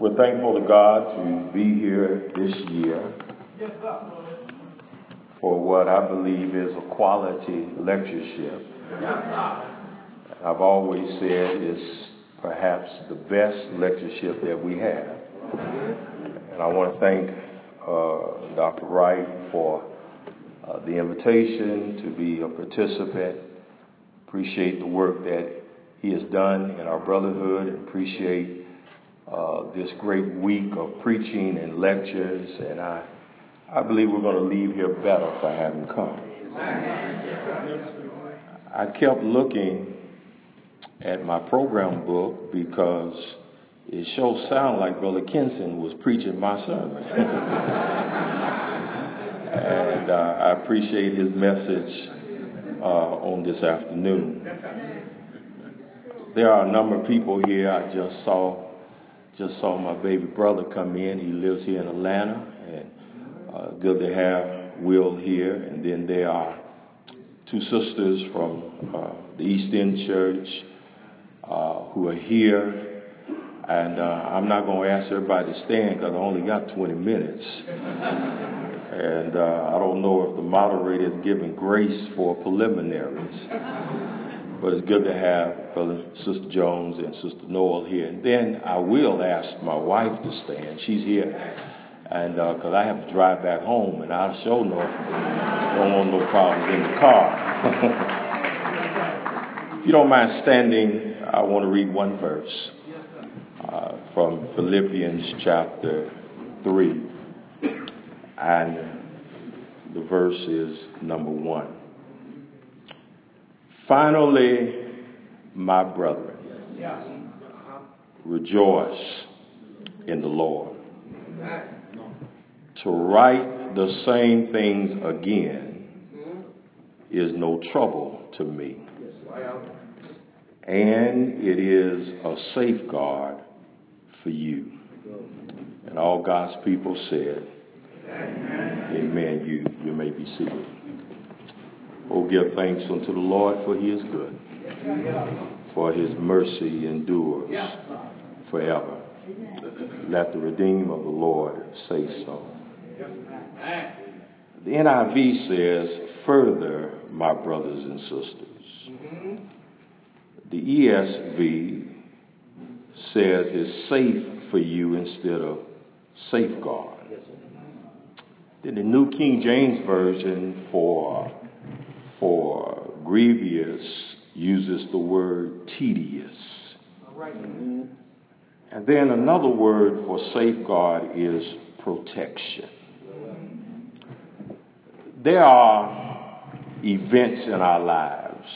We're thankful to God to be here this year for what I believe is a quality lectureship. I've always said it's perhaps the best lectureship that we have. And I want to thank uh, Dr. Wright for uh, the invitation to be a participant. Appreciate the work that he has done in our brotherhood and appreciate uh, this great week of preaching and lectures. And I, I believe we're going to leave here better for having come. I kept looking at my program book because it sure sounded like Brother Kenson was preaching my sermon. and uh, I appreciate his message uh, on this afternoon. There are a number of people here. I just saw just saw my baby brother come in. He lives here in Atlanta, and uh, good to have Will here. And then there are two sisters from uh, the East End Church uh, who are here. And uh, I'm not going to ask everybody to stand because I only got 20 minutes. and uh, I don't know if the moderator is giving grace for preliminaries. But it's good to have Brother Sister Jones and Sister Noel here. And then I will ask my wife to stand. She's here. And because uh, I have to drive back home, and I'll show no, don't want no problems in the car. if you don't mind standing, I want to read one verse uh, from Philippians chapter 3. And the verse is number 1. Finally, my brethren, rejoice in the Lord. To write the same things again is no trouble to me. And it is a safeguard for you. And all God's people said, Amen. Amen. You, you may be seated. Oh, give thanks unto the Lord, for he is good. For his mercy endures forever. Let the redeemed of the Lord say so. The NIV says, further, my brothers and sisters. The ESV says is safe for you instead of safeguard. Then the New King James Version for for grievous uses the word tedious. And then another word for safeguard is protection. There are events in our lives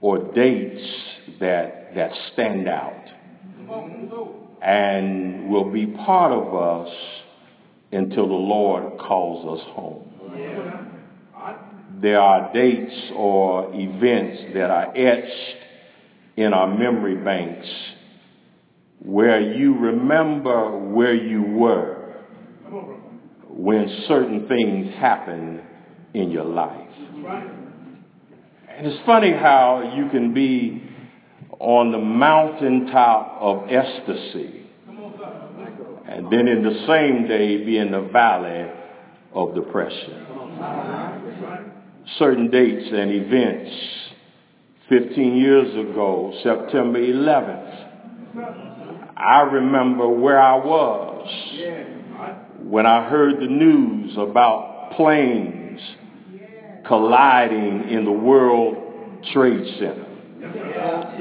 or dates that, that stand out and will be part of us until the Lord calls us home there are dates or events that are etched in our memory banks where you remember where you were when certain things happened in your life. And it's funny how you can be on the mountaintop of ecstasy and then in the same day be in the valley of depression certain dates and events. 15 years ago, September 11th, I remember where I was when I heard the news about planes colliding in the World Trade Center.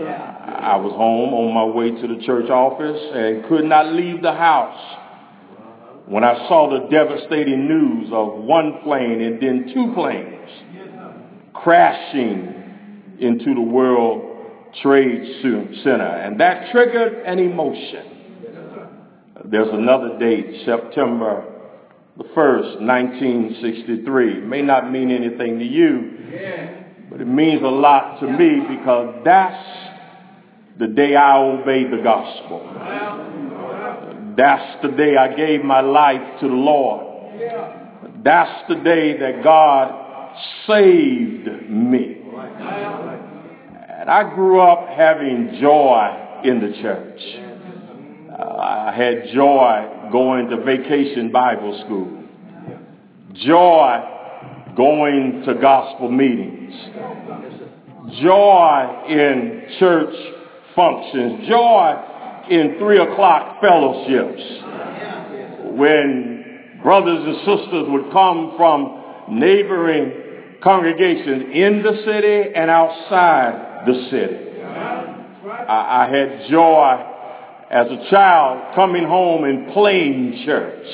I was home on my way to the church office and could not leave the house when I saw the devastating news of one plane and then two planes crashing into the World Trade Center. And that triggered an emotion. There's another date, September the 1st, 1963. It may not mean anything to you, but it means a lot to me because that's the day I obeyed the gospel. That's the day I gave my life to the Lord. That's the day that God saved me. And I grew up having joy in the church. Uh, I had joy going to vacation Bible school. Joy going to gospel meetings. Joy in church functions. Joy in three o'clock fellowships. When brothers and sisters would come from neighboring congregations in the city and outside the city. I, I had joy as a child coming home and playing church.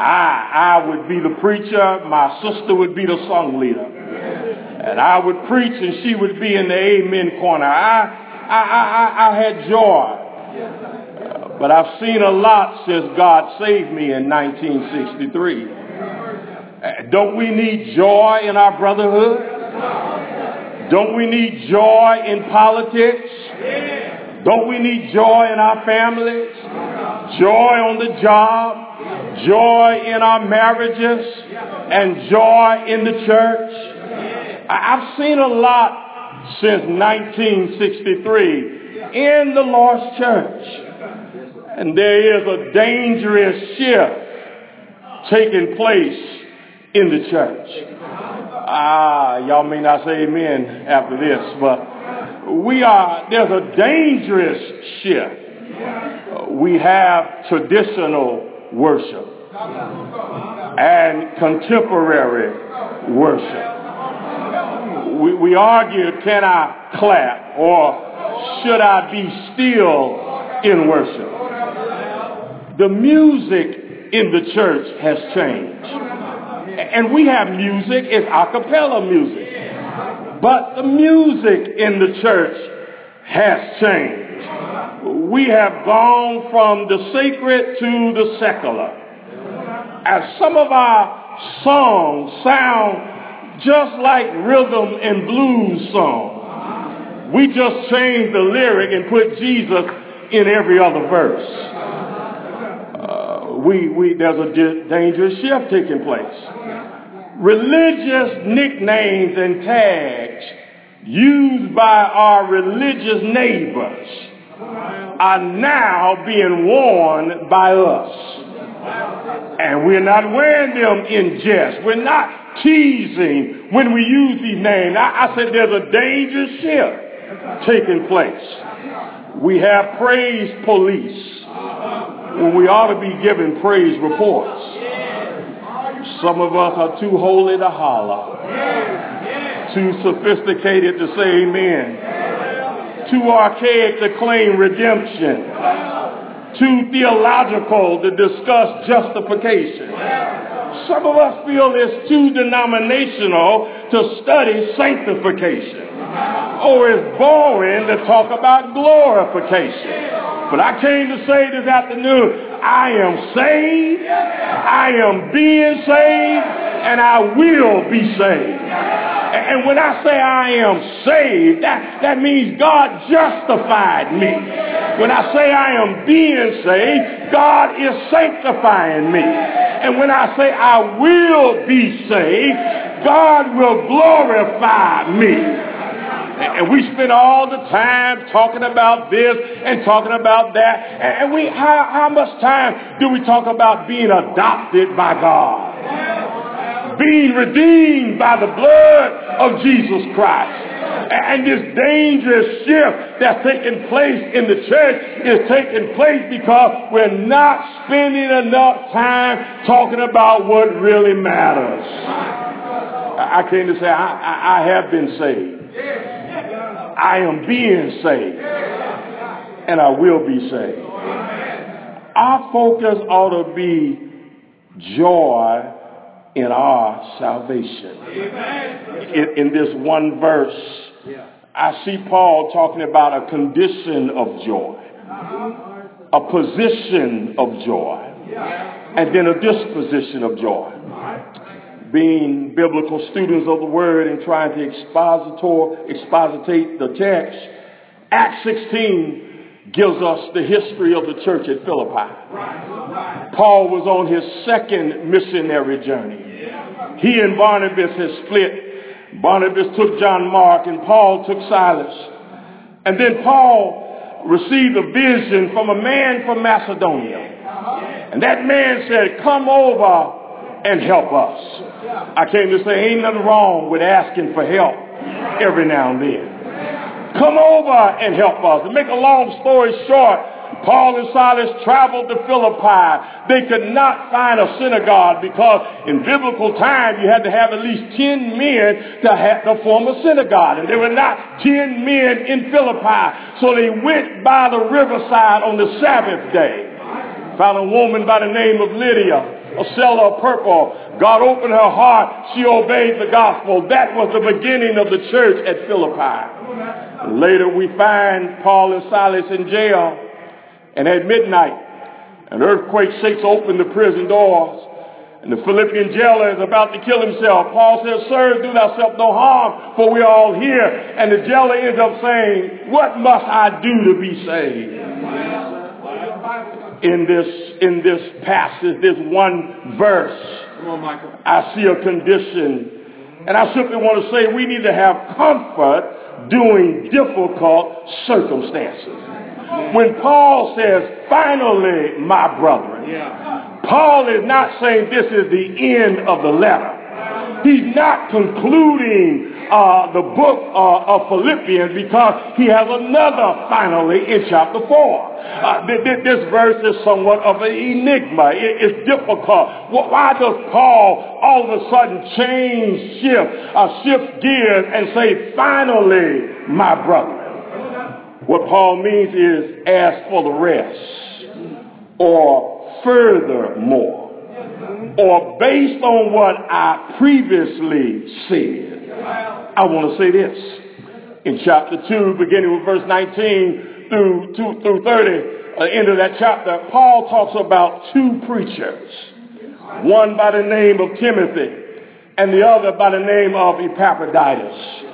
I, I would be the preacher, my sister would be the song leader. And I would preach and she would be in the amen corner. I, I, I, I had joy. Uh, but I've seen a lot since God saved me in 1963. Uh, don't we need joy in our brotherhood? Don't we need joy in politics? Don't we need joy in our families? Joy on the job? Joy in our marriages? And joy in the church? I've seen a lot since 1963 in the Lord's church. And there is a dangerous shift taking place in the church. Ah, y'all may not say amen after this, but we are, there's a dangerous shift. We have traditional worship and contemporary worship. We, we argue, can I clap or should I be still in worship? The music in the church has changed. And we have music, it's a cappella music. But the music in the church has changed. We have gone from the sacred to the secular. As some of our songs sound just like rhythm and blues songs. We just changed the lyric and put Jesus in every other verse. Uh, we, we, there's a dangerous shift taking place. Religious nicknames and tags used by our religious neighbors are now being worn by us. And we're not wearing them in jest. We're not teasing when we use these names. I, I said there's a dangerous shift taking place. We have praise police when we ought to be giving praise reports. Some of us are too holy to holler, too sophisticated to say amen, too archaic to claim redemption, too theological to discuss justification. Some of us feel it's too denominational to study sanctification. Or it's boring to talk about glorification. But I came to say this afternoon, I am saved, I am being saved, and I will be saved. And when I say I am saved, that, that means God justified me. When I say I am being saved, God is sanctifying me. And when I say I will be saved, God will glorify me. And we spend all the time talking about this and talking about that. And we, how, how much time do we talk about being adopted by God? Being redeemed by the blood of Jesus Christ. And this dangerous shift that's taking place in the church is taking place because we're not spending enough time talking about what really matters. I came to say I, I, I have been saved. I am being saved. And I will be saved. Our focus ought to be joy in our salvation. In, in this one verse, I see Paul talking about a condition of joy, a position of joy, and then a disposition of joy being biblical students of the word and trying to expositor, expositate the text, Acts 16 gives us the history of the church at Philippi. Paul was on his second missionary journey. He and Barnabas had split. Barnabas took John Mark and Paul took Silas. And then Paul received a vision from a man from Macedonia. And that man said, come over and help us. I came to say ain't nothing wrong with asking for help every now and then. Come over and help us. To make a long story short, Paul and Silas traveled to Philippi. They could not find a synagogue because in biblical time you had to have at least 10 men to, have, to form a synagogue. And there were not 10 men in Philippi. So they went by the riverside on the Sabbath day. Found a woman by the name of Lydia, a seller of purple. God opened her heart. She obeyed the gospel. That was the beginning of the church at Philippi. Later we find Paul and Silas in jail. And at midnight, an earthquake shakes open the prison doors. And the Philippian jailer is about to kill himself. Paul says, Sir, do thyself no harm, for we are all here. And the jailer ends up saying, What must I do to be saved? In this, in this passage, this one verse, I see a condition. And I simply want to say we need to have comfort during difficult circumstances. When Paul says, finally, my brethren, Paul is not saying this is the end of the letter. He's not concluding uh, the book uh, of Philippians because he has another finally in chapter 4. Uh, th- th- this verse is somewhat of an enigma. It- it's difficult. Why does Paul all of a sudden change, shift, uh, shift gears and say, finally, my brother? What Paul means is ask for the rest or furthermore or based on what I previously said. I want to say this. In chapter 2, beginning with verse 19 through, two, through 30, uh, end of that chapter, Paul talks about two preachers. One by the name of Timothy and the other by the name of Epaphroditus.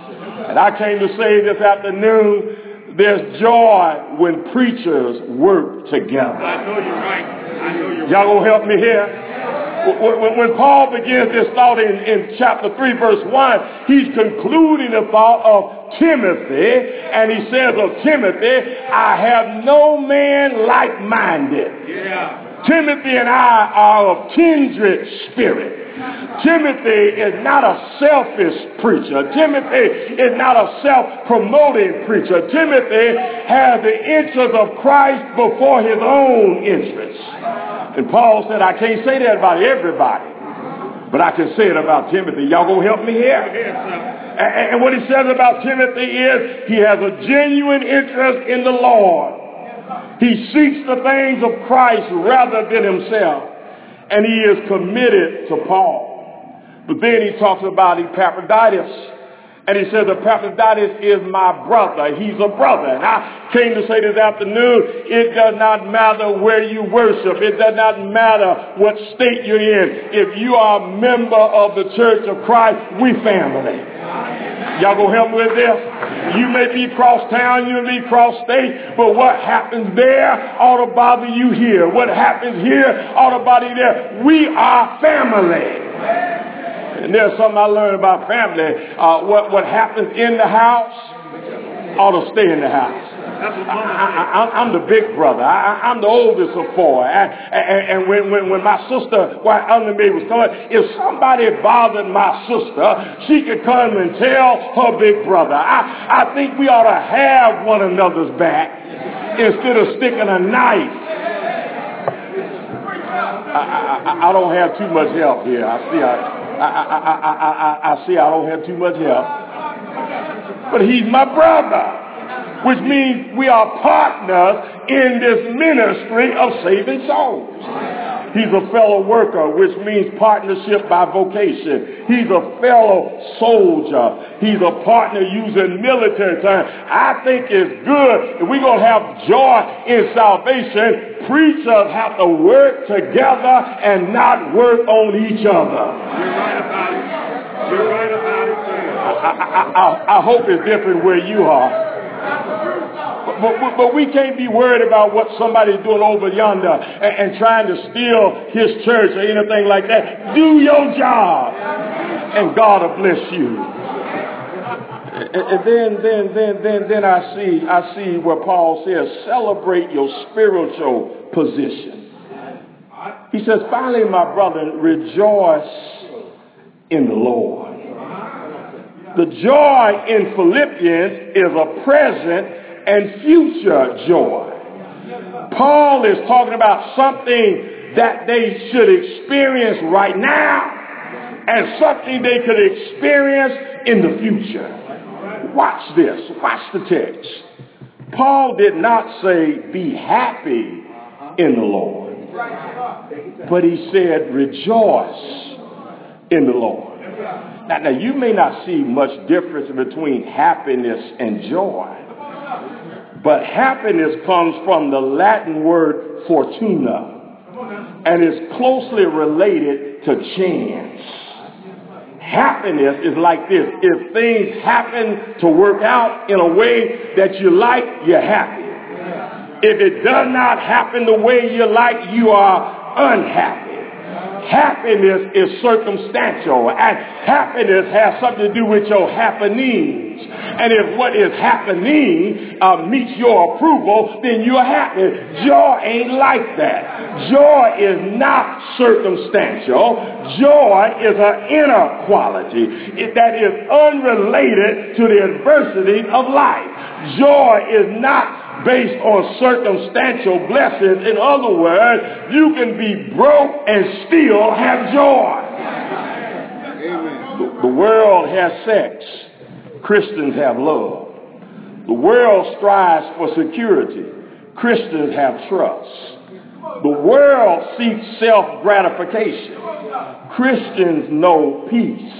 And I came to say this afternoon, there's joy when preachers work together. I know you're right. I know you're right. Y'all gonna help me here? When, Paul begins this thought in, in chapter 3 verse 1, he's concluding the thought of Timothy, and he says of Timothy, I have no man like-minded. Yeah. Timothy and I are of kindred spirit. Timothy is not a selfish preacher. Timothy is not a self-promoting preacher. Timothy has the interests of Christ before his own interests. And Paul said, I can't say that about everybody, but I can say it about Timothy. Y'all gonna help me here? And and what he says about Timothy is he has a genuine interest in the Lord. He seeks the things of Christ rather than himself. And he is committed to Paul. But then he talks about Epaphroditus. And he says Epaphroditus is my brother. He's a brother. And I came to say this afternoon, it does not matter where you worship. It does not matter what state you're in. If you are a member of the church of Christ, we family. Y'all gonna help me with this? You may be cross town, you may be cross state, but what happens there ought to bother you here. What happens here ought to bother you there. We are family. And there's something I learned about family. Uh, what, what happens in the house ought to stay in the house. I, I, I'm the big brother. I, I'm the oldest of four. And, and, and when, when, when my sister, while under me was coming, if somebody bothered my sister, she could come and tell her big brother. I, I think we ought to have one another's back instead of sticking a knife. I, I, I- I don't have too much help here. I see I, I, I, I, I, see I don't have too much help. But he's my brother, which means we are partners in this ministry of saving souls. He's a fellow worker, which means partnership by vocation. He's a fellow soldier. He's a partner using military terms. I think it's good if we're going to have joy in salvation. Preachers have to work together and not work on each other. You're right about it. You're right about it. I, I, I, I hope it's different where you are. But, but, we can't be worried about what somebody's doing over yonder and, and trying to steal his church or anything like that. Do your job, and God will bless you. And, then, then, then, then, then I see, I see where Paul says, celebrate your spiritual position. He says, finally, my brother, rejoice in the Lord. The joy in Philippians is a present and future joy. Paul is talking about something that they should experience right now and something they could experience in the future. Watch this. Watch the text. Paul did not say, be happy in the Lord. But he said, rejoice in the Lord. Now, now, you may not see much difference between happiness and joy. But happiness comes from the Latin word fortuna and is closely related to chance. Happiness is like this. If things happen to work out in a way that you like, you're happy. If it does not happen the way you like, you are unhappy. Happiness is circumstantial, and happiness has something to do with your happenings. And if what is happening uh, meets your approval, then you're happy. Joy ain't like that. Joy is not circumstantial. Joy is an inner quality that is unrelated to the adversity of life. Joy is not based on circumstantial blessings. In other words, you can be broke and still have joy. The, the world has sex. Christians have love. The world strives for security. Christians have trust. The world seeks self-gratification. Christians know peace.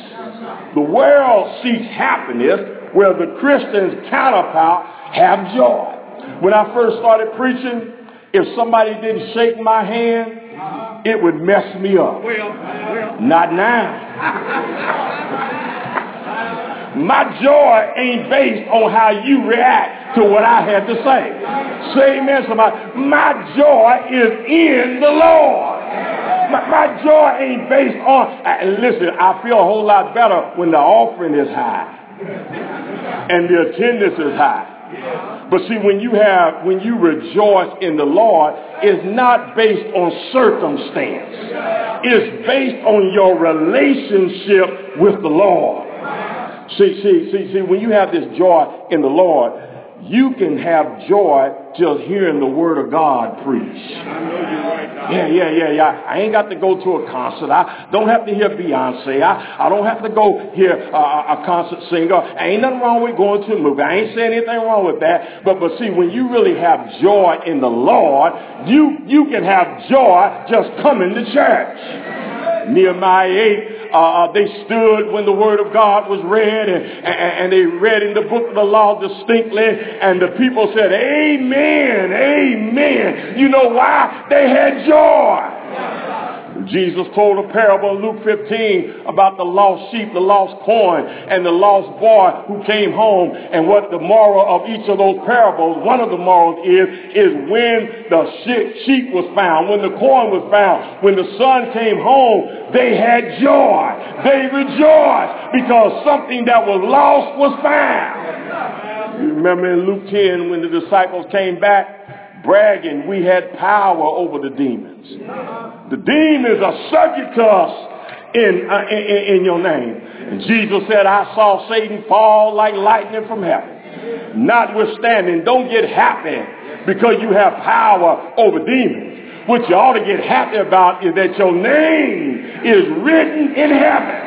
The world seeks happiness where the Christian's counterpart have joy. When I first started preaching, if somebody didn't shake my hand, uh-huh. it would mess me up. Not now. my joy ain't based on how you react to what I had to say. Say amen, somebody. My joy is in the Lord. My, my joy ain't based on, and listen, I feel a whole lot better when the offering is high and the attendance is high. But see, when you have, when you rejoice in the Lord, it's not based on circumstance. It's based on your relationship with the Lord. See, see, see, see, when you have this joy in the Lord, you can have joy just hearing the word of God preached. Yeah, yeah, yeah, yeah. I ain't got to go to a concert. I don't have to hear Beyonce. I, I don't have to go hear a concert singer. Ain't nothing wrong with going to a movie. I ain't saying anything wrong with that. But, but see, when you really have joy in the Lord, you, you can have joy just coming to church. Nehemiah 8 uh, uh, they stood when the word of God was read and, and, and, they read in the book of the law distinctly and the people said, amen, amen. You know why? They had joy. Jesus told a parable in Luke 15 about the lost sheep, the lost coin, and the lost boy who came home. And what the moral of each of those parables, one of the morals is, is when the sheep was found, when the coin was found, when the son came home, they had joy. They rejoiced because something that was lost was found. You remember in Luke 10 when the disciples came back bragging we had power over the demons. The demons are subject to us in, uh, in, in, your name. And Jesus said, I saw Satan fall like lightning from heaven. Notwithstanding, don't get happy because you have power over demons. What you ought to get happy about is that your name is written in heaven.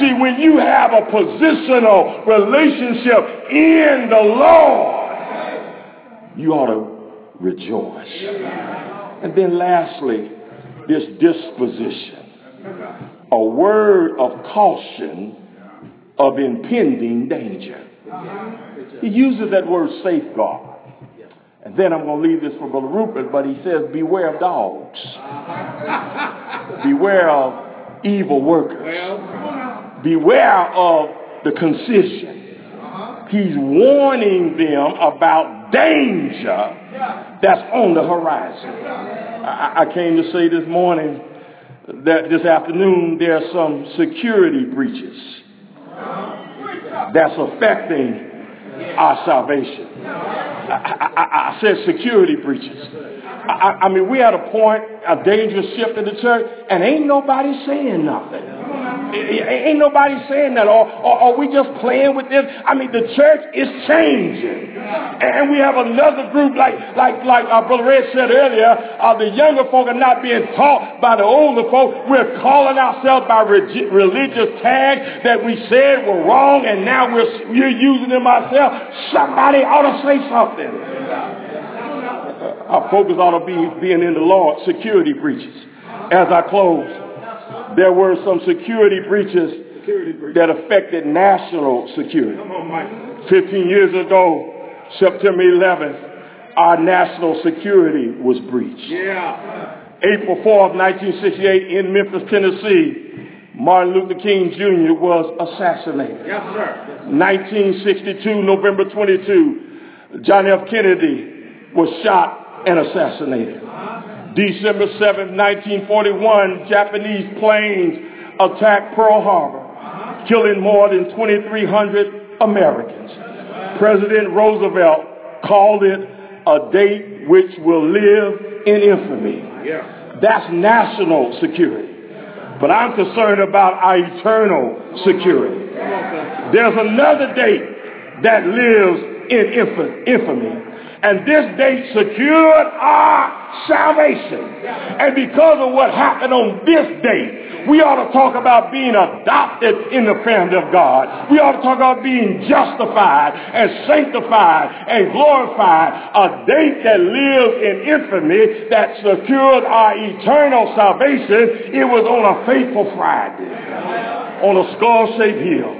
See, when you have a positional relationship in the Lord, you ought to rejoice. And then lastly, this disposition. A word of caution of impending danger. He uses that word safeguard. And then I'm going to leave this for Brother Rupert, but he says, beware of dogs. beware of evil workers. Beware of the concision. He's warning them about danger that's on the horizon. I, I came to say this morning that this afternoon there are some security breaches that's affecting our salvation. I, I, I said security breaches. I, I mean, we at a point, a dangerous shift in the church, and ain't nobody saying nothing. Ain't nobody saying that, or, or, or we just playing with this. I mean, the church is changing, and we have another group like like like our brother Red said earlier. Uh, the younger folk are not being taught by the older folk. We're calling ourselves by re- religious tags that we said were wrong, and now we're we're using them ourselves. Somebody ought to say something. Our focus ought to be being in the Lord. Security breaches. As I close there were some security breaches that affected national security. 15 years ago, September 11th, our national security was breached. Yeah. April 4th, 1968, in Memphis, Tennessee, Martin Luther King Jr. was assassinated. Yes, sir. 1962, November 22, John F. Kennedy was shot and assassinated. December 7, 1941, Japanese planes attacked Pearl Harbor, killing more than 2,300 Americans. President Roosevelt called it a date which will live in infamy. That's national security. But I'm concerned about our eternal security. There's another date that lives in infamy. And this date secured our salvation. And because of what happened on this day, we ought to talk about being adopted in the family of God. We ought to talk about being justified and sanctified and glorified. A date that lives in infamy that secured our eternal salvation. It was on a faithful Friday on a skull-shaped hill.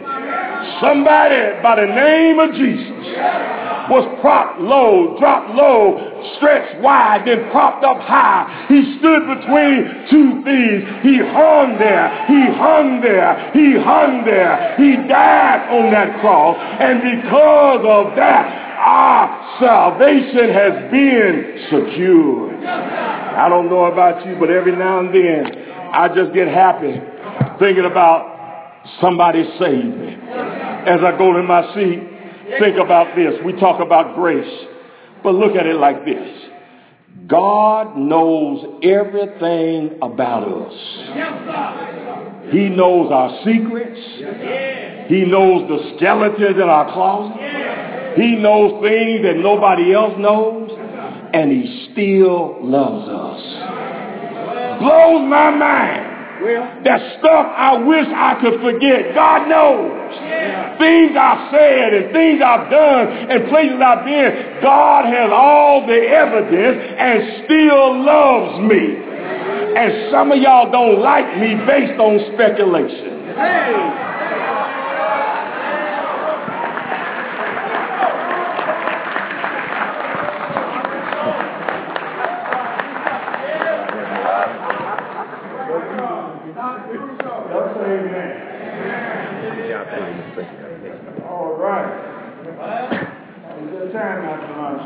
Somebody by the name of Jesus was propped low, dropped low, stretched wide, then propped up high. He stood between two thieves. He hung there. He hung there. He hung there. He died on that cross. And because of that, our salvation has been secured. I don't know about you, but every now and then I just get happy thinking about somebody saved me. As I go in my seat, think about this. We talk about grace, but look at it like this. God knows everything about us. He knows our secrets. He knows the skeletons in our closet. He knows things that nobody else knows. And he still loves us. Blows my mind. That stuff I wish I could forget. God knows. Things I've said and things I've done and places I've been. God has all the evidence and still loves me. And some of y'all don't like me based on speculation. All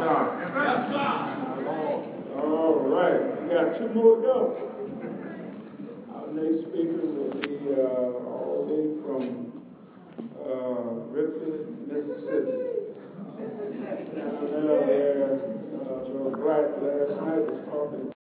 now, John Sean. All right. We got two more to go. Our next speaker will be uh, all the way from uh, Ripley, Mississippi. Down there, uh, Brother Black last night was talking